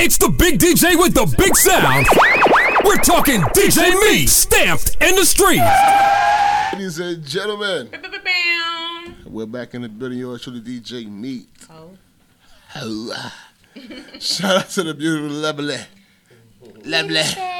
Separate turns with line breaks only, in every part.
It's the big DJ with the big sound. We're talking DJ Me, stamped in the street.
Ladies and gentlemen, we're back in the building. Yours truly, DJ Meat.
Oh.
Hello. Shout out to the beautiful lovely. Lovely.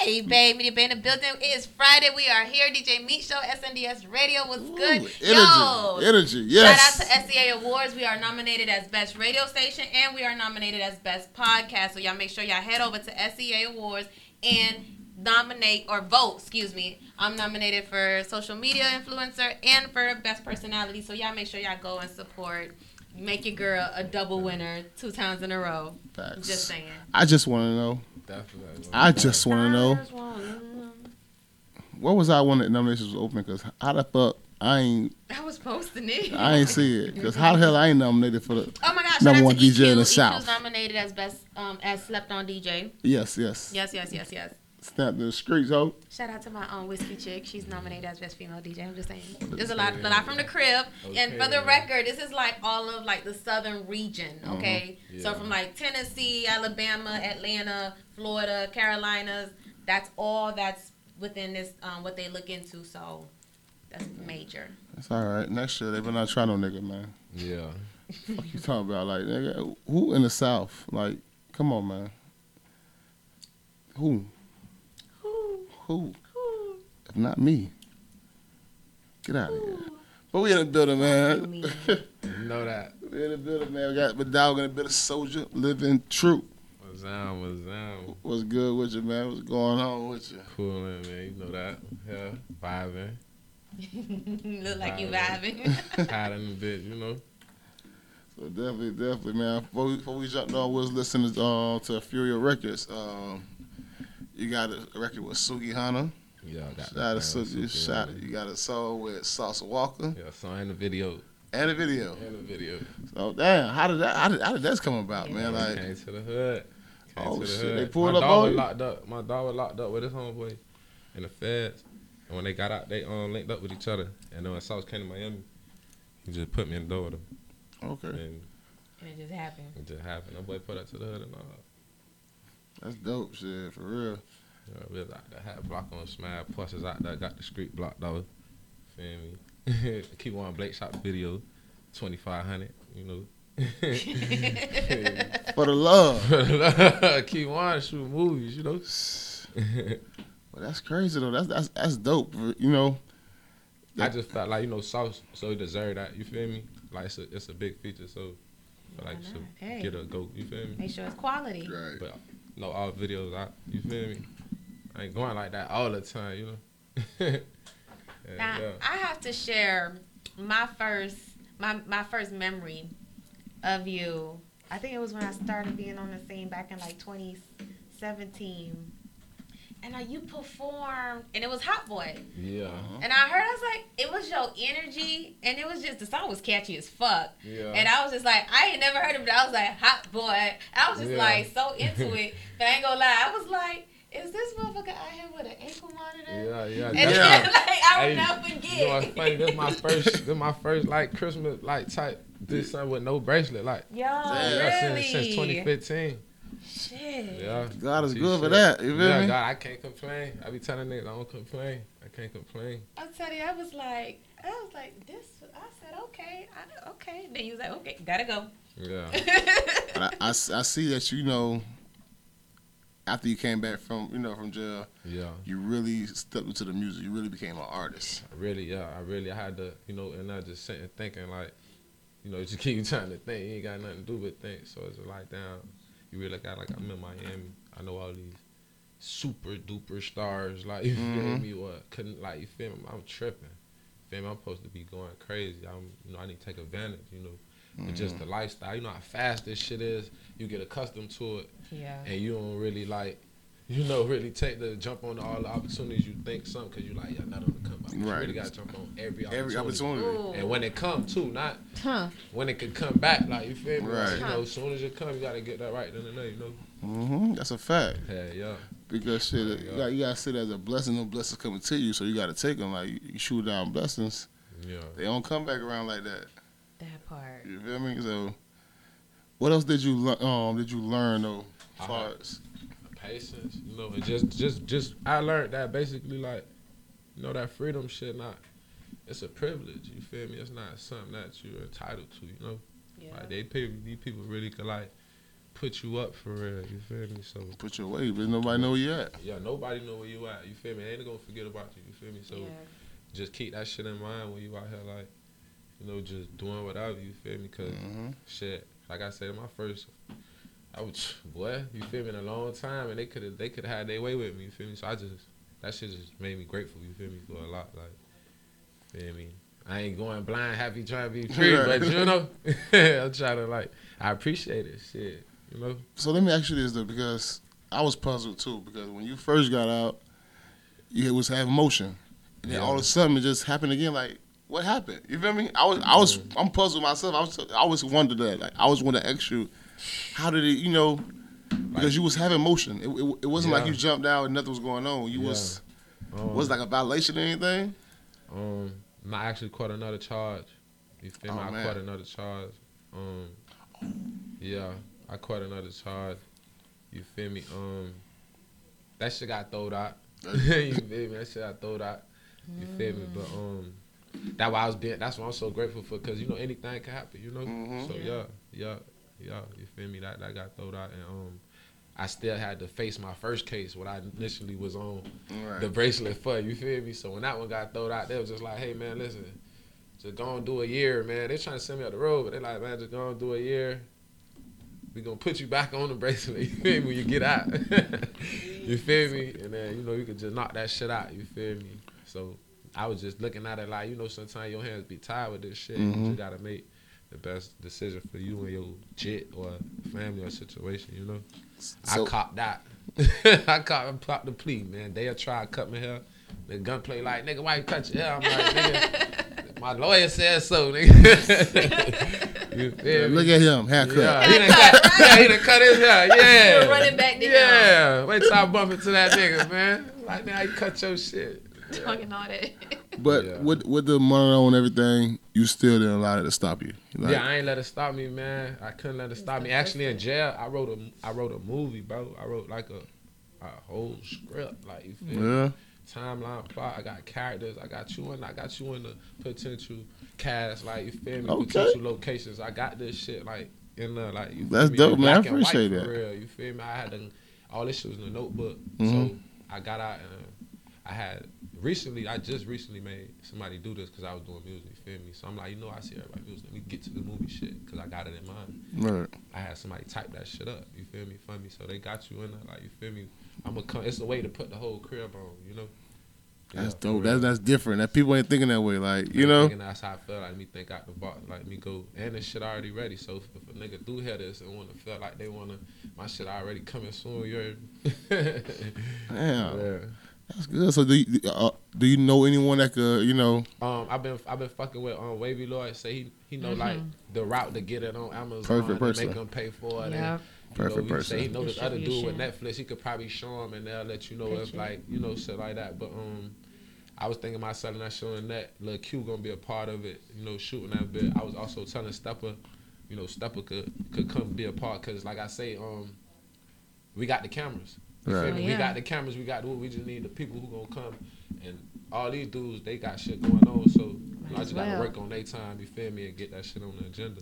Hey, baby, been in the building. It is Friday. We are here. DJ Meat Show, SNDS Radio. What's good?
Ooh,
Yo.
energy. Energy. Yes.
Shout out to SCA Awards. We are nominated as Best Radio Station and we are nominated as Best Podcast. So y'all make sure y'all head over to SCA Awards and nominate or vote, excuse me. I'm nominated for social media influencer and for Best Personality. So y'all make sure y'all go and support. Make your girl a double winner two times in a row.
Facts.
Just saying.
I just want to know.
Definitely.
I just want to know. What was I when the nominations was open? Because how the fuck I ain't
I was posting it.
I ain't see it. Because how the hell I ain't nominated for the
Oh my gosh!
Number one DJ
EQ.
in the
EQ's
South.
nominated as best um, as slept on DJ.
yes yes
Yes, yes, yes, yes.
Snap the streets ho.
Shout out to my own whiskey chick. She's nominated as best female DJ. I'm just saying. There's a lot, a lot from the crib. And for the record, this is like all of like the southern region.
Uh-huh.
Okay, so from like Tennessee, Alabama, Atlanta, Florida, Carolinas. That's all that's within this um, what they look into. So that's major.
It's all right. Next year they better not try no nigga man.
Yeah.
Fuck you talking about like nigga? Who in the South? Like, come on man. Who? Who? If not me. Get out of here. But we in the building, man.
Me.
You know that.
we in the building, man. We got the dog in the building, Soulja, Livin Tru.
What's down? What's down?
What's good with you, man? What's going on with you?
Cooling, man. You know that. Yeah. Vibing.
Look like you vibing.
Hiding a bit, you know.
So definitely, definitely, man. Before we, before we jumped on, was listening uh, to Furia Records. Um, you got a record with Sugi Hana.
Yeah. I got
Shout out to
that
Sugi.
man,
Shout. You got a song with Sauce Walka
Yeah. So in the video.
and a video.
In the video.
So damn, how did that? How did, how did that come about, man? Like,
came to the hood. Came
Oh,
to the
shit,
hood.
they pulled
My
up
dog
on
was
you?
locked up. My dog was locked up with his homeboy in the feds. And when they got out, they um linked up with each other. And then when Sauce came to Miami, he just put me in the door with him.
okay,
And
and it just happened.
it just happened. That boy put up to the hood and all.
That's dope, shit for real.
Yeah, we was out there, had block on smash. Plus, is out there, got the street blocked though. Feel me? Keep on Blake shot video, twenty five hundred. You know.
For the love.
Keep on shoot movies. You know.
But that's crazy though. That's that's that's dope. You know.
I just felt like you know Sauce, so he deserved that. You feel me? Like it's a it's a big feature, so I feel like
Why? Hey.
get a go. You feel me?
Make sure it's quality.
Right.
But no, all videos out. You feel me? I ain't going like that all the time. You know.
Now
yeah.
I have to share my first my my first memory of you. I think it was when I started being on the scene back in like 2017. And uh, you performed, and it was Hot Boy.
Yeah.
And I heard, I was like, it was your energy, and it was just the song was catchy as fuck.
Yeah.
And I was just like, I ain't never heard of it. I was like, Hot Boy. I was just
Yeah.
like so into it. But I ain't gonna lie, I was like, is this motherfucker out here with an ankle monitor?
Yeah, yeah.
And
that's-
then, like, I
Hey,
would never forget.
You know what's funny? This my first, this my first like Christmas like type. This son with no bracelet, like
Yo,
yeah,
really?
since, since 2015.
Shit.
Yeah,
God is
G
good for that. You feel
yeah,
me?
God, I can't complain. I be telling niggas I don't complain. I can't complain.
I tell you, I was like, I was like, this. I said, okay, I, okay. Then you was like, okay, gotta go.
Yeah,
But I, I s- I see that you know. After you came back from you know from jail,
yeah.
you really stepped into the music. You really became an artist.
Really, yeah, I really had to, you know, and I just sitting thinking like, you know, just keep trying to think. You ain't got nothing to do but think. So it's like, damn, you really got like I'm in Miami. I know all these super duper stars. Like you feel
Mhm.
me? What couldn't like you feel me? I'm tripping. Feel me? I'm supposed to be going crazy. I'm, you know, I need to take advantage. You know, but just the lifestyle. You know how fast this shit is. You get accustomed to it
Yeah.
and you don't really like, you know, really take the jump on all the opportunities you think some because you like, yeah, not on the come up. You
Right.
really got to jump on every opportunity.
Every opportunity.
Ooh.
And when it come too, not
Huh.
when it could come back, like you feel me?
Right.
Like, you know, as soon as it come, you gotta get that right then and there, you know.
hmm That's a fact.
Yeah, yeah.
Because shit,
Yeah.
you, got, you gotta see it as a blessing. No blessings coming to you, so you gotta take them. Like you shoot down blessings,
Yeah.
they don't come back around like that.
That part.
You feel me? So, what else did you um did you learn though As far as
patience, you know, and just just just I learned that basically like, you know, that freedom shit not it's a privilege, you feel me? It's not something that you're entitled to, you know?
Yeah.
Like they pay these people really could like put you up for real, you feel me? So
put your weight, but nobody know where you at.
yeah, nobody know where you at, you feel me? They ain't gonna forget about you, you feel me? So
yeah.
just keep that shit in mind when you out here like, you know, just doing whatever, you feel me? because
hmm
shit, like I said, my first, I was boy, you feel me, in a long time, and they could have they could have had their way with me, you feel me? So I just that shit just made me grateful, you feel me, for a lot, like, feel me. I ain't going blind, happy trying to be free, but you know, I'm trying to like, I appreciate it, shit, you know.
So let me ask you this though, because I was puzzled too, because when you first got out, you was having motion, and then
Yeah.
all of a sudden it just happened again. Like, what happened? You feel me? I was, I was, mm-hmm. I'm puzzled myself. I was, I always wondered that. Like, I always want to ask you, how did it, you know, because you was having motion. It, it, it wasn't like you jumped out and nothing was going on. You
Yeah.
was,
Um,
was it like a violation or anything?
Um, I actually caught another charge. You feel me?
Oh,
I
man.
caught another charge. Um, yeah, I caught another charge. You feel me? Um, that shit got throwed out. you feel me? That shit got throwed out. You feel me? But um, that why I was being. That's why I'm so grateful for, cause you know anything can happen. You know.
Mhm.
So yeah, yeah, yeah. You feel me? That that got thrown out, and um, I still had to face my first case, what I initially was on
Right.
the bracelet for. You feel me? So when that one got thrown out, they was just like, "Hey man, listen, just go and do a year, man." They trying to send me up the road, but they like, "Man, just go and do a year. We gonna put you back on the bracelet. You feel me? When you get out, you feel me? And then you know you could just knock that shit out. You feel me? So I was just looking at it like, you know, sometimes your hands be tied with this shit.
Mhm.
You gotta make the best decision for you and your jit or family or situation. You know.
So-
I copped that. I copped, copped the plea, man. They'll try to cut my hair. The gunplay like, nigga, why you cut your hair? I'm like, nigga, my lawyer said so, nigga. you feel me?
Look at him, haircut.
Yeah, he done cut, yeah, he done cut his hair. Yeah.
You're running back to him.
Yeah. Wait till I bump into that nigga, man. Like, now you cut your shit.
Talking all that.
But
Yeah.
with with the money and everything, you still didn't allow it to stop you. Like,
yeah, I ain't let it stop me, man. I couldn't let it stop me. Actually, in jail, I wrote a, I wrote a movie, bro. I wrote like a, a whole script, like you feel me?
yeah.
timeline plot. I got characters. I got you in. I got you in the potential cast. Like you feel me?
Okay.
Potential locations. I got this shit like in the like. You
That's
me?
dope,
In
man. I
black and
appreciate
for
that.
Real, you feel me? I had to, all this shit was in the notebook.
Mhm.
So I got out and I had recently. I just recently made somebody do this because I was doing music. You feel me? So I'm like, you know, I see everybody music. Let me get to the movie shit because I got it in mind.
Right.
I had somebody type that shit up. You feel me? For me, so they got you in there. Like you feel me? I'm gonna come. It's a way to put the whole crib on. You know.
That's
Yeah, for
dope. That's that's different. That people ain't thinking that way. Like you know.
that's how I feel. Like me think out the box. Like me go, and this shit already ready. So if, if a nigga do hear this and wanna feel like they wanna, my shit already coming soon. You're.
Damn.
yeah.
That's good. So do you, uh, do you know anyone that could you know?
Um, I've been I've been fucking with um Wavy Lloyd. Say he he know like the route to get it on Amazon.
Perfect person.
Make them pay for it.
Yeah.
And, you
Perfect
know, he Say he
person.
know this other dude with
Distribution.
Netflix. He could probably show him and they'll let you know if like you know shit like that. But um. I was thinking about selling that show and that Lil Q gonna be a part of it, you know, shooting that bit. I was also telling Stepper, you know, Stepper could could come be a part because, like I say, um, we got the cameras. You feel
Right.
me?
Oh,
We
yeah.
got the cameras. We got who, we just need the people who gonna come, and all these dudes they got shit going on. So I
as
just gotta work on their time. You feel me? And get that shit on the agenda.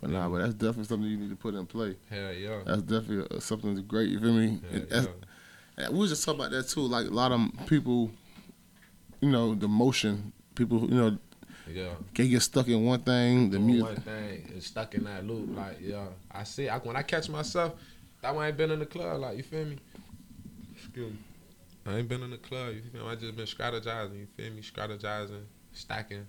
But nah, but that's definitely something you need to put in play.
Hell yeah.
That's definitely uh, something that's great. You feel me?
Hell yeah.
We was just talking about that too. Like a lot of people, you know, the motion. People, you know,
Yeah.
can get stuck in one thing. The music.
one thing and stuck in that loop. Like, yeah, I see. I, when I catch myself, that one ain't been in the club. Like, you feel me? Excuse me. I ain't been in the club. You feel me? I just been strategizing. You feel me? Strategizing, stacking,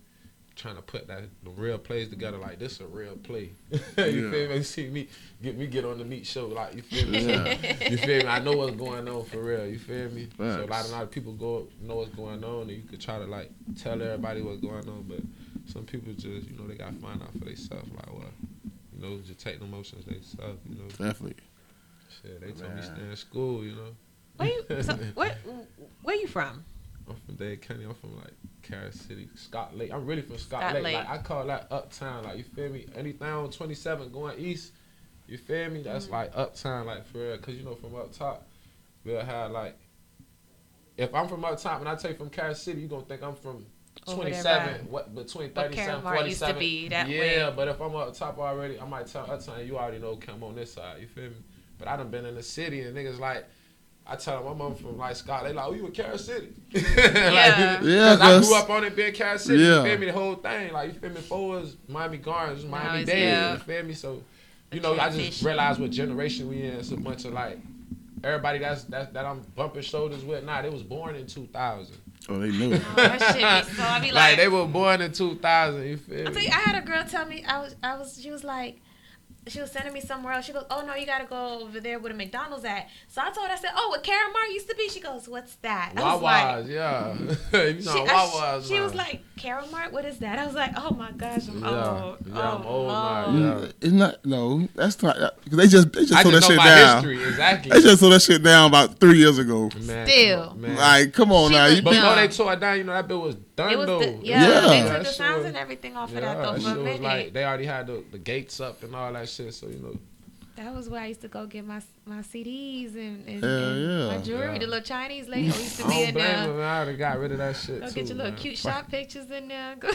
trying to put that the real plays together. Like, this a real play. you
Yeah.
feel me? You see me get me get on the meat show. Like, you feel me?
Yeah.
you feel me? I know what's going on for real. You feel me? So a lot, a lot of people go know what's going on, and you could try to like tell everybody what's going on, but some people just you know they gotta find out for themselves. Like, well, you know, just take the emotions they themselves. You know,
Definitely.
shit. They told me
Man.
stay in school. You know,
Where you? So, where? Where you from?
I'm from Dade County. I'm from like Carol City, Scott Lake. I'm really from Scott,
Scott
Lake.
Lake.
Like I call that uptown. Like you feel me? Anything on 27 going east, You feel me? That's mm. like uptown, like for real. Cause you know from up top, we'll have like. If I'm from up top and I take from Carol City, you gonna think I'm from
Over there
27,
by-
what between
But
37,
Caramar used to
47.
be that
yeah,
way.
but if I'm up top already, I might tell uptown you already know come on this side. You feel me? But I done been in the city and niggas like. I tell them I'm from like Scott. They like, oh, you in Carol City? Like,
Yeah.
Yeah,
'cause I
'cause-
grew up on it being Carol City.
Yeah.
You feel me? The whole thing. Like, you feel me? Before it was Miami Gardens, Miami
it's-
Dade.
yeah.
You feel me? So, you know, I just realized what generation we in. It's a bunch of like, everybody that's, that's that I'm bumping shoulders with. Nah, they was born in 2000.
Oh, they knew.
Oh, that shit be so. I be
Like,
like,
they were born in 2000. You feel
I tell
me?
you, I had a girl tell me I was I was she was like she was sending me somewhere else. She goes, "Oh no, you gotta go over there where the McDonald's at." So I told her, I said, "Oh, where Karen Mar used to be." She goes, "What's that?" I was like,
Wawa's, yeah. you know,
she, I- she was like, "Karen Mart, what is that?" I was like, "Oh my gosh, I'm
Yeah.
old."
Yeah, I'm
oh,
old now, yeah.
It's not. No, that's not. Cause they just they just
I
tore
just
that
know
shit
my
down.
history, exactly.
They just tore that shit down about three years ago.
Man,
Still.
come on, man.
Like, come on
She
now.
But
been,
dumb.
before they tore it down, you know, that bill was done,
It was
though.
the, yeah,
Yeah.
they took the sounds and everything off
Yeah,
of that though for a minute.
like they already had the, the gates up and all that shit. So you know,
that was where I used to go get my my CDs and, and,
Hell
and
yeah.
my jewelry.
Yeah.
The little Chinese lady who used to be
don't oh,
in
blame
there.
them. man. I done got rid of that shit
Go
too.
get your little
man.
cute
Fuck
shop pictures in there.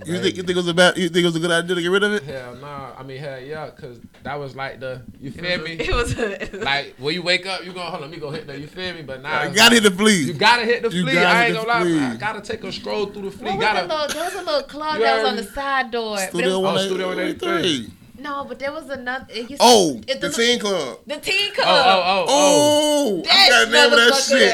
Go-
you think you think it was a bad? You think it was a good idea to get rid of it?
Hell nah. I mean, hell yeah, cause that was like the you feel me?
it was a,
Like when you wake up, you gonna hold on, me go hit that. You feel me? But now
I
it's
gotta
like,
hit the flea.
You gotta hit the
You
flea. I ain't
the
gonna lie. I gotta take a stroll through the flea.
what was
Gotta.
the little, there was a little club that was on the side door.
Studio
was, oh,
one
Oh, Studio 183.
No, but there was another. It
Oh,
it,
the teen club.
The teen oh, club.
Oh, oh, oh, oh.
Oh, I got the name of that shit.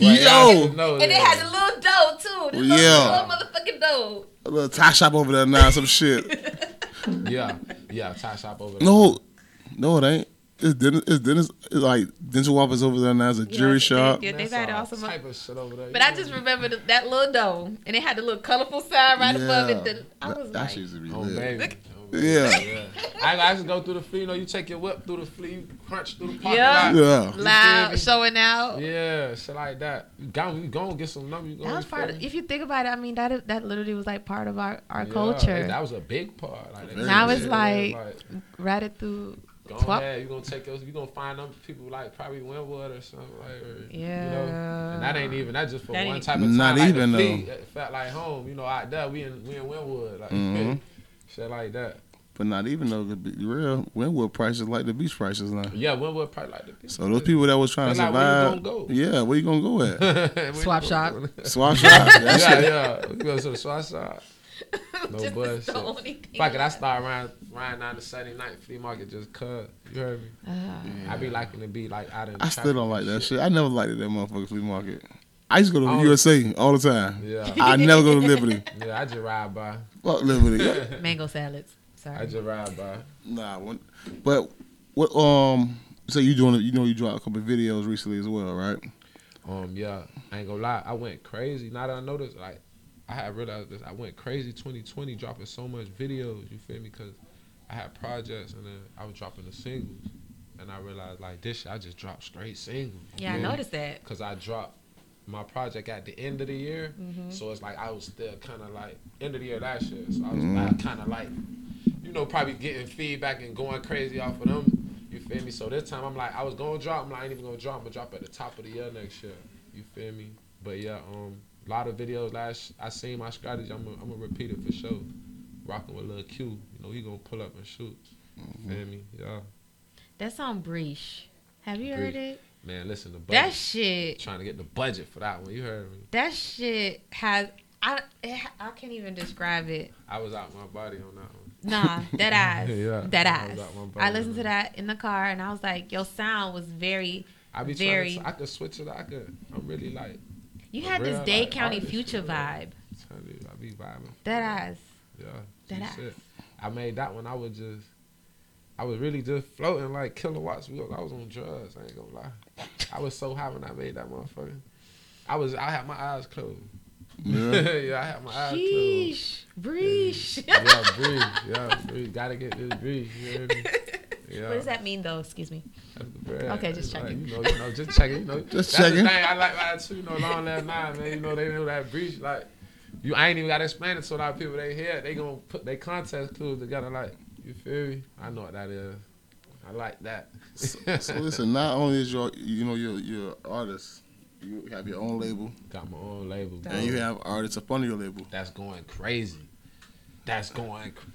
Well,
Yo,
should know
and it had a little dough too. The little,
Yeah.
little motherfucking dough.
a little tie shop over there now, some shit.
Yeah, yeah, tie shop over there.
No, no, it ain't. It's Dennis. It's Dennis. It's like dental office over there now. It's a jewelry
Yeah,
shop.
they- yeah, they've had awesome.
type of shit over there.
But I just remember the, that little dough, and it had the little colorful sign right above it. The, I was
that
like,
shit used to be
Oh
lit.
baby.
Oh, yeah.
I, I just go through the flea. You know, you take your whip through the flea, you crunch through the parking
Yeah.
lot.
Yeah.
Loud, showing out.
Yeah, shit like that. You go, you go and get some number. You go
That was part. Of, if you think about it, I mean, that that literally was like part of our our
Yeah,
culture.
That was a big part. Like, that
Now it's
yeah,
like- Right it through.
Go
Twelve-
ahead, you gonna take those. You gonna find them people like probably Wynwood or something like. Or, You know,
Yeah.
and that ain't even that just for
That
one type of time.
Not
like
even,
the
though.
fleet, It felt like home. You know, out there we in we in Wynwood, like
Mhm.
shit like that.
But not even though to be real, Wynwood prices like the beach prices now.
Yeah, Wynwood probably like the people.
So those people that was trying to
They like, where you
survive,
gonna go?
yeah, where you gonna go at?
Where you
Swap
gonna
shop.
Swap shop.
Yeah, yeah. We go to the swap shop. No
Just
bullshit.
the only thing
Fuck it, I start riding, riding down the Saturday night flea market just cut. You heard me?
Ah.
I be liking to be like out in
I still don't like that shit. I never liked it, that motherfucking flea market. I used to go to
I don't-
USA all the time.
Yeah.
I never go to Liberty.
Yeah, I just ride by.
Fuck Liberty.
mango salads. Sorry.
I just ride by.
Nah, when, but what? Um, so you doing? You know, you dropped a couple of videos recently as well, right?
Um, yeah, I ain't gonna lie, I went crazy. Now that I noticed, like, I had realized this. I went crazy 2020, dropping so much videos. You feel me? Cause I had projects and then I was dropping the singles, and I realized like this, shit, I just dropped straight singles. you
Yeah, I noticed that.
Cause I dropped my project at the end of the year, so it's like I was still kind of like end of the year last year. So I was like, kind of like, you know, probably getting feedback and going crazy off of them. You feel me? So this time I'm like, I was gonna drop. I'm like, I ain't even gonna drop. I'm gonna drop at the top of the year next year. You feel me? But yeah, um, a lot of videos last. I seen my strategy. I'm gonna, I'm gonna repeat it for sure. Rocking with Lil Q. You know, he gonna pull up and shoot. You mm-hmm. feel me? Yeah.
That song Breach. Have you heard it?
Man, listen, the budget.
That shit.
trying to get the budget for that one. You heard me?
That shit has. I it, I can't even describe it.
I was out my body on that one.
Nah, that ass.
Yeah,
that
I
ass.
was out my
I listened to that in the car and I was like, your sound was very.
I be
Very-
trying to, I could switch it. I could. I'm really like.
You
A
had this
real,
Dade
like,
County Future vibe.
tell you, I be vibing.
That ass.
Yeah.
That
G
ass.
shit. I made that one. I was just. I was really just floating like kilowatts. I was on drugs. I ain't gonna lie. I was so high when I made that motherfucker. I was. I had my eyes closed.
Yeah.
yeah, I had my eyes closed.
Sheesh. Breach.
Yeah, breathe. Yeah, breathe. Gotta get this breathe. You hear me? Yeah.
What does that mean though? Excuse me.
That's.
Okay, just
Like,
checking.
you, know, you know, just checking. You know,
Just
that's
checking.
The thing I like about it too. You know, long last nine, man. You know, they know that breach. Like, you, I ain't even gotta explain it to a lot of people. They hear they gonna put their context clues together. Like, You feel me? I know what that is. I like that.
So, so listen, not only is your you know you're you're artist, you have your own label,
Got my own label. bro.
and you have artists up under your label.
That's going crazy. That's going. Cr-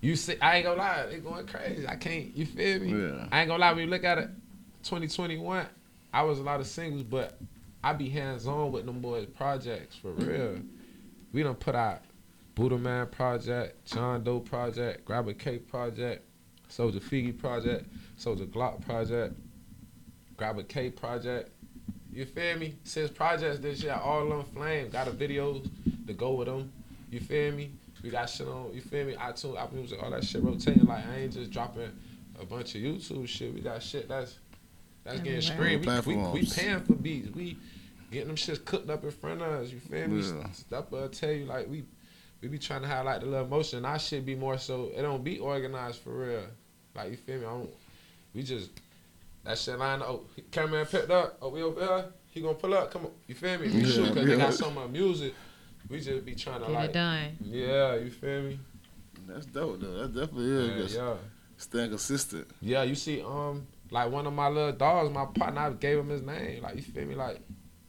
you see, I ain't gonna lie, it going crazy. I can't. You feel me?
Yeah.
I ain't gonna lie. When you look at it, 2021, I was a lot of singles, but I be hands on with them boys' projects for real. We done put out Buddha Man project, John Doe project, Grab a Cake project, Soulja Figgy project, Soulja Glock project, Grab a Cake project. You feel me? Since projects this year, all on flame. Got a videos to go with them. You feel me? We got shit on. You feel me? iTunes, Apple Music, all that shit rotating. Like I ain't just dropping a bunch of YouTube shit. We got shit that's that's getting
Everywhere.
streamed. We, we, we paying for beats. We getting them shits cooked up in front of us. You feel me?
Yeah.
Stuff I tell you like we we be trying to have like the little motion. Our shit be more so it don't be organized for real. Like you feel me? I don't. We just that shit line. Oh, cameraman picked up. Oh, we over here. He gonna pull up. Come on. You feel me? We
Yeah,
shoot because they
yeah.
got so much music. We just be trying to
Get
like.
it done.
Yeah, you feel me?
That's dope though. That definitely is.
Yeah,
just
yeah.
Staying consistent.
Yeah, you see, um, like one of my little dogs, my partner, I gave him his name. Like you feel me? Like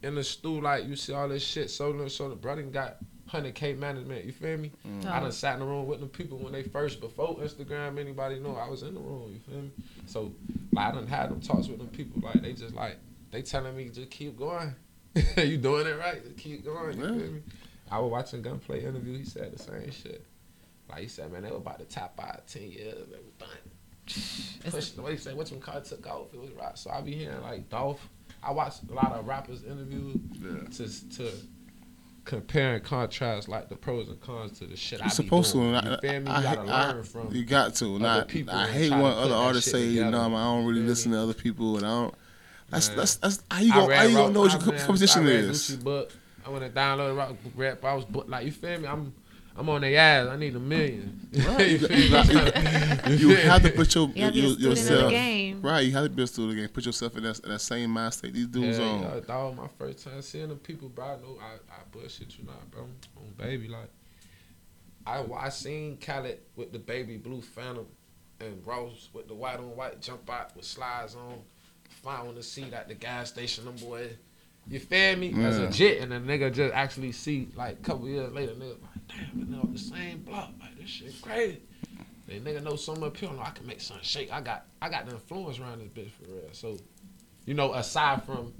in the stool, like you see all this shit. So so the brother got hundred K management. You feel me?
Mm.
I done sat in the room with them people when they first before Instagram. Anybody know I was in the room? You feel me? So like I done had them talks with them people. Like they just like they telling me just keep going. you doing it right? Just keep going. You
Yeah.
feel me? I was watching Gunplay interview. He said the same shit. Like he said, man, they were about to top out ten years. They were done. Push the way he said, what's when car took off? It was rock. So I be hearing like Dolph. I watch a lot of rappers interviews
Yeah.
to to compare and contrast like the pros and cons to the shit I
You're
be
supposed
doing.
to.
You
I,
feel me? You
I-
gotta
I-
learn from.
You got to. Not.
people
I hate
try
when other artists say,
together.
"No, man, I don't really
Feel
listen to other people," and I don't. That's
Man.
that's that's how you gonna how you gonna know what your
read-
competition
I read
is.
Gucci book. I went and downloaded rock rap. I was book like you feel me. I'm I'm on their ass. I need a million.
Right.
you
You
feel me?
got- You have to put your,
You have
your
be a student of the
yourself
game.
right. You have to be a student of the game. Put yourself in that, that same mindset. state. These dudes
yeah,
on.
yeah, dog, my first time seeing the people, bro. I know I, I bullshit you not, bro. On baby, like I I seen Khaled with the baby blue Phantom and Ross with the white on white jump out with slides on, flying on the seat at the gas station. Them boys, you feel me? As
Yeah.
a jit, and the nigga just actually see like a couple years later, nigga like, damn, but now the same block, like this shit crazy. The nigga know so much people know I can make something shake. I got I got the influence around this bitch for real. So, you know, aside from,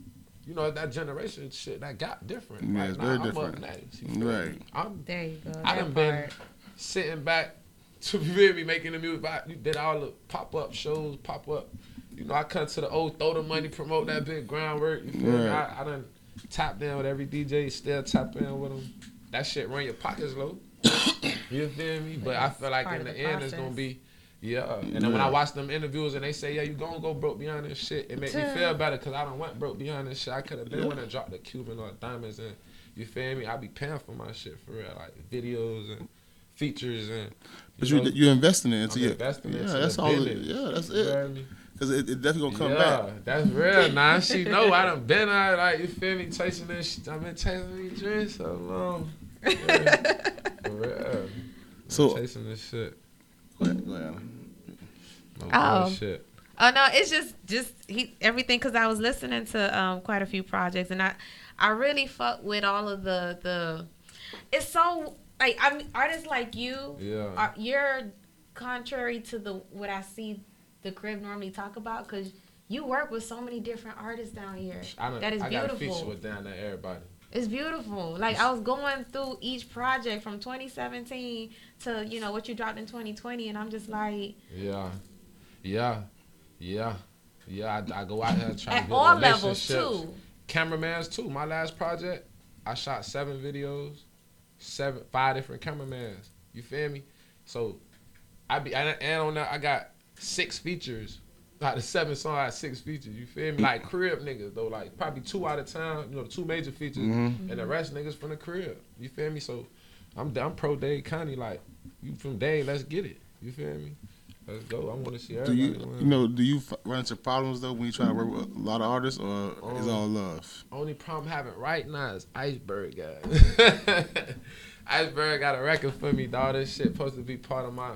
you know, that generation shit, that got different.
Yeah,
like,
it's
nah,
very
I'm
different.
up next. You feel me?
Right.
I'm
There you go.
I
that
done been sitting back to really making the music. But you did all the pop up shows, pop up. You know, I cut to the old throw the money, promote that big groundwork. You feel me?
Right.
I, I done tapped in with every DJ, still tap in with them. That shit run your pockets low. you feel me? But I feel like in the,
the
end it's gonna be. Yeah, and then when I watch them interviews and they say, "Yeah, you gonna go broke beyond this shit," it make me feel better because I don't went broke beyond this shit. I could have been when I dropped the Cuban or diamonds and you feel me. I be paying for my shit for real, like videos and features and.
But you,
know,
you're investing into
I'm
your
investing
yeah.
into
That's
the
all. It,
business.
yeah, that's
you
it.
Feel me?
Because it, it definitely gonna come
yeah,
back.
that's real. Now she know I done been out like you feel me, chasing this. Shit. I've been chasing these dreams so long. Yeah, for real.
So-
chasing this shit.
Go ahead, go ahead.
No
Oh.
bullshit.
Oh no, it's just just he everything because I was listening to um quite a few projects and I I really fuck with all of the the. It's so like I mean artists like you
Yeah.
are you're contrary to the what I see the crib normally talk about because you work with so many different artists down here.
I,
that is
I got a
beautiful.
feature with down there everybody.
It's beautiful. Like I was going through each project from 2017 to you know what you dropped in 2020, and I'm just like
Yeah, yeah, yeah, yeah. I, I go out here and try to
at
build
all levels too.
Cameramans too. My last project, I shot seven videos, seven, five different cameramans. You feel me? So, I be and, and on that I got six features. Like the seven song, had six features. You feel me? Like crib niggas though, like probably two out of town. You know, the two major features,
Mhm.
and the rest niggas from the crib. You feel me? So, I'm I'm pro Dade County. Like you from Dade, let's get it. You feel me? Let's go. I want to see
Do
everybody.
you
win.
you know do you run into problems though when you try to work with a lot of artists or is
Um,
all love?
Only problem I'm having right now is Iceberg, guys. Iceberg got a record for me, dog. This shit supposed to be part of my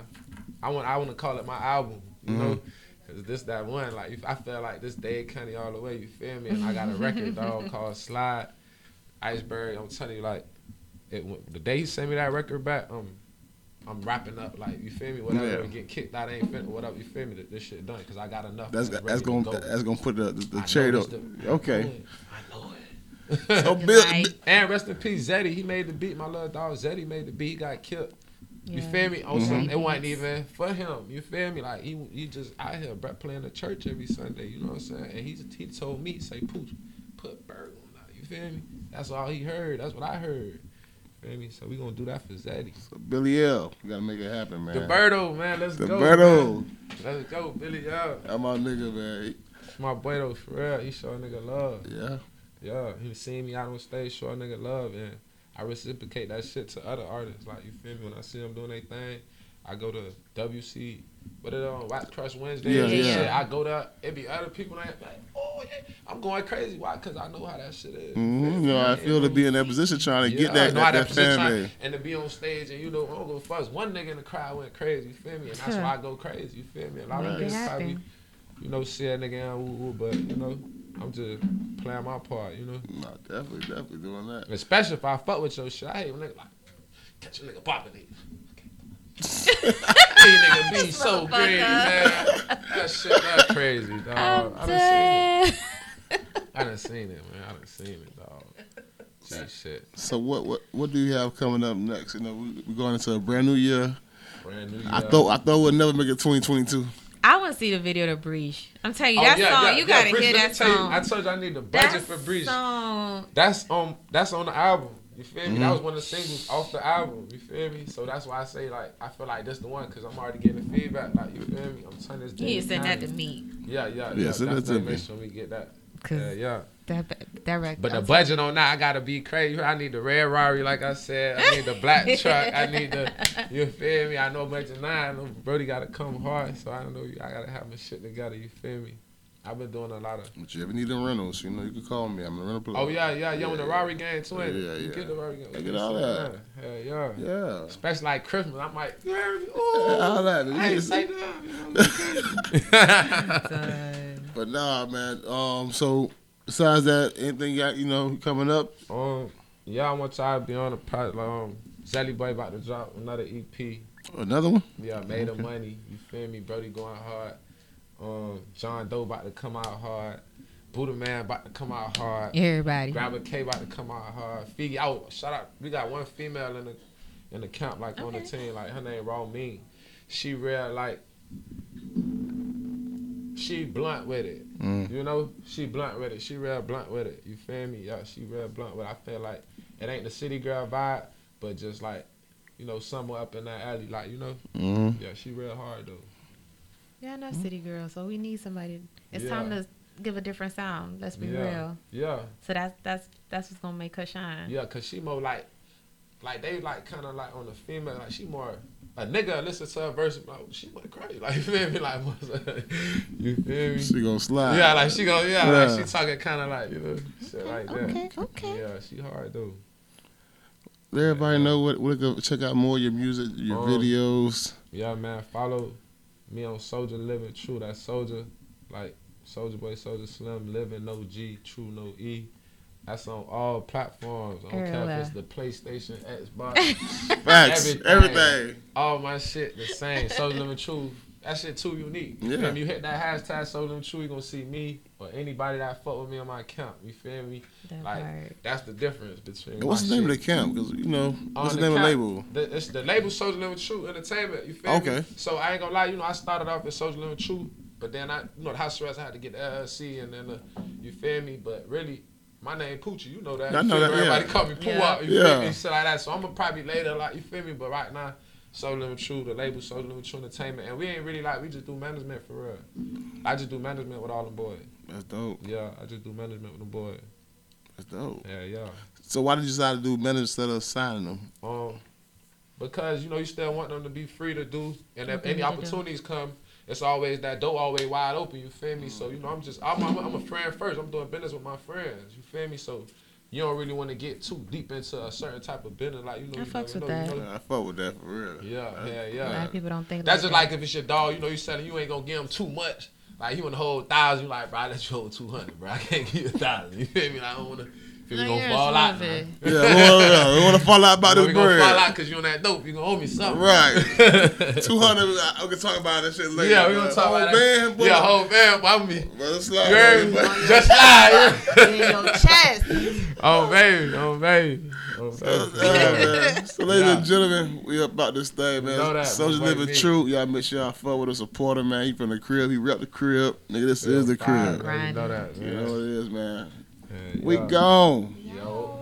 I want I want to call it my album. You know. Cause this that one like if I feel like this Dade County all the way, you feel me? And I got a record dog called Slide, Iceberg. I'm telling you like, it the day he sent me that record back, um, I'm wrapping up like you feel me. Whatever
Yeah.
we get kicked out, ain't fin- whatever you feel me. That this shit done because I got enough.
That's that's gonna
go.
that's gonna put the the,
I
the cherry up.
the-
Okay.
I know it. I know it.
So Bill.
And rest in peace, Zeddy. He made the beat. My little dog Zeddy made the beat. He got killed. You
Yeah.
feel me? On
Mm-hmm.
something it wasn't even for him. You feel me? Like he he just out here bro, playing the church every Sunday. You know what I'm saying? And he he told me say Pooch, put Bird on that. You feel me? That's all he heard. That's what I heard. Feel me? So we gonna do that for Zeddy.
Billy L. We gotta make it happen, man.
The Birdo, man. Let's
The
go.
Birdo.
man. Let's go, Billy. Yeah.
That's my nigga, man.
My boy though, for real. He show a nigga love.
Yeah.
Yeah, he seen me out on stage, show a nigga love, and I reciprocate that shit to other artists. Like you feel me? When I see them doing their thing, I go to WC, but it on Wax Crush Wednesday.
Yeah, yeah.
Shit. I go there. It be other people that like, oh yeah, I'm going crazy. Why? Cause I know how that shit is.
hmm You know, I feel to be in that position trying to get that,
know how
that, that
position
fan
I- and to be on stage and you know I'm gonna fuss. One nigga in the crowd went crazy. You feel me? And that's why I go crazy. You feel me? A lot of
Make it
niggas probably, you know, see a nigga and woo woo, but you know, I'm just playing my part. You know.
No, definitely, definitely doing that.
Especially if I fuck with your shit. I hate when nigga like, catch a nigga popping it. These nigga be so
Motherfucker.
crazy, man. That shit, that crazy, dog.
I'm
I done seen it. I done seen it, man. I done seen it, dog. Gee, shit.
So what what what do you have coming up next? You know, we, we're going into a brand new year.
Brand new. year.
I thought I thought we'd never make it 2022.
I want to see the video to Breach. I'm telling you,
Oh,
that
yeah,
song,
yeah,
you
yeah,
gotta
Breach,
hear that
tell you,
song.
I told you I need the budget
that
for Breach.
song.
That's on that's on the album. You feel me? That
Mhm.
was one of the singles off the album. You feel me? So that's why I say like I feel like this the one because I'm already getting the feedback. Like you feel me? I'm telling this.
You need to send that to me.
Yeah, yeah,
Yeah,
yeah.
send that to
definitely
me.
Make sure we get that.
Cause
Yeah, yeah.
That that record.
But the budget on that, I gotta be crazy. I need the red Rari, like I said. I need the black truck. I need the, you feel me? I know Major Nine. I know Brody gotta come hard, so I don't know. I gotta have my shit together. You feel me? I've been doing a lot of.
But you ever need them rentals, you know, you can call me. I'm the rental plug.
Oh yeah, yeah, yeah. On the Rari game too. ain't it?
Yeah,
You
yeah.
Get the Rari game.
I get all that.
Yeah, yeah.
Yeah.
Especially like Christmas, I'm like, you heard me?
Yeah,
Ooh.
all that.
I ain't say that.
But nah, man. Um, so besides that, anything you got, you know, coming up?
um, yeah, I want y'all to be on the project. Um, Zelly Boy about to drop another EP.
Another one?
Yeah, made of money. You feel me? Brody going hard. Um, John Doe about to come out hard. Buddha Man about to come out hard.
Everybody.
Grabber K about to come out hard. Figgy oh, Shout out. We got one female in the in the camp, like on the team. Like her name Raw Mean. She real like. She blunt with it.
Mm.
You know, she blunt with it. She real blunt with it. You feel me? Yeah, she real blunt with it. I feel like it ain't the city girl vibe, but just like, you know, somewhere up in that alley, like, you know,
Mm-hmm.
yeah, she real hard though.
Yeah, I know City Girl, so we need somebody. It's
Yeah.
time to give a different sound. Let's be
yeah.
real.
Yeah,
So that's that's that's what's gonna make her shine.
yeah, cause she more like, like they like kind of like on the female, like she more a nigga listen to her verse, like she went crazy, like you feel me, like you feel me?
She gonna slide.
Yeah, like she go, yeah,
Yeah.
like she talking kind of like you know shit like that.
Okay, okay.
Yeah, she hard though.
Let everybody know what, what go check out more of your music, your
Um,
videos.
Yeah, man. Follow me on Soulja Livin Tru. That's Soulja, like Soulja Boy, Soulja Slim, Livin No G, Tru No E. That's on all platforms. I don't care if it's the PlayStation, Xbox,
Facts.
everything.
Everything.
all my shit the same. Soulja Livin Tru. That shit too unique. You
Yeah.
feel? You hit that hashtag Soulja Livin Tru, you gonna see me or anybody that fuck with me on my account. You feel me?
That
Like
part.
that's the difference between.
What's
my
the name of the camp? Because you know, what's the name of the label?
The, it's the label Soulja Livin Tru Entertainment. You feel
Okay.
me? So I ain't gonna lie, you know, I started off as Soulja Livin Tru, but then I, you know, the house arrest I had to get the LLC, and then the, you feel me? But really, my name Poochie, you know that.
I
You
know that,
me?
yeah.
Everybody call me Pooh
Yeah.
up, you
Yeah.
feel me? Shit like that. So I'm gonna probably later, like, you feel me? But right now, Soulja Livin Tru, the label Soulja Livin Tru Entertainment, and we ain't really like we just do management for real. I just do management with all them boys.
That's dope.
Yeah, I just do management with the boys.
That's dope.
Yeah, yeah.
So why did you decide to do management instead of signing them?
Um, because you know you still want them to be free to do, and if any
need to do.
opportunities come, it's always that door always wide open. You feel me? So you know I'm just I'm, I'm, I'm a friend first. I'm doing business with my friends. You feel me? So you don't really want to get too deep into a certain type of business. Like you know,
I
you
fucks
never
with
know, you
that.
know.
Yeah, I fuck with that for real.
Yeah, yeah, yeah.
A lot
yeah.
of people don't think
That's
like
just like if it's your dog, you know, you selling, you ain't gonna give him too much. Like he want to hold thousand, you like, bro, I let you hold two hundred, bro. I can't give you a thousand. You feel me? Like, I don't wanna feel
No,
we gonna fall out.
smart,
man.
babe.
Yeah, we wanna, we wanna fall out about
we
this
gonna fall out because you on that dope. You gonna owe me something.
Right. Two hundred. We can talk about that shit later.
Yeah, we gonna talk
whole
about
band,
that.
boy,
Yeah, whole band, boy, I'm me.
Let us slide.
You heard me? Just slide.
in your chest.
Oh baby, oh baby, oh
Yeah, man. So, ladies
Yeah.
and gentlemen, we about this thing, man.
know that,
Social living
me.
true. Y'all make sure y'all fuck with a supporter, man. He from the crib. He rep the crib. Nigga, this is the crib.
You know that,
You know what it is, man we
go.
gone. Yo.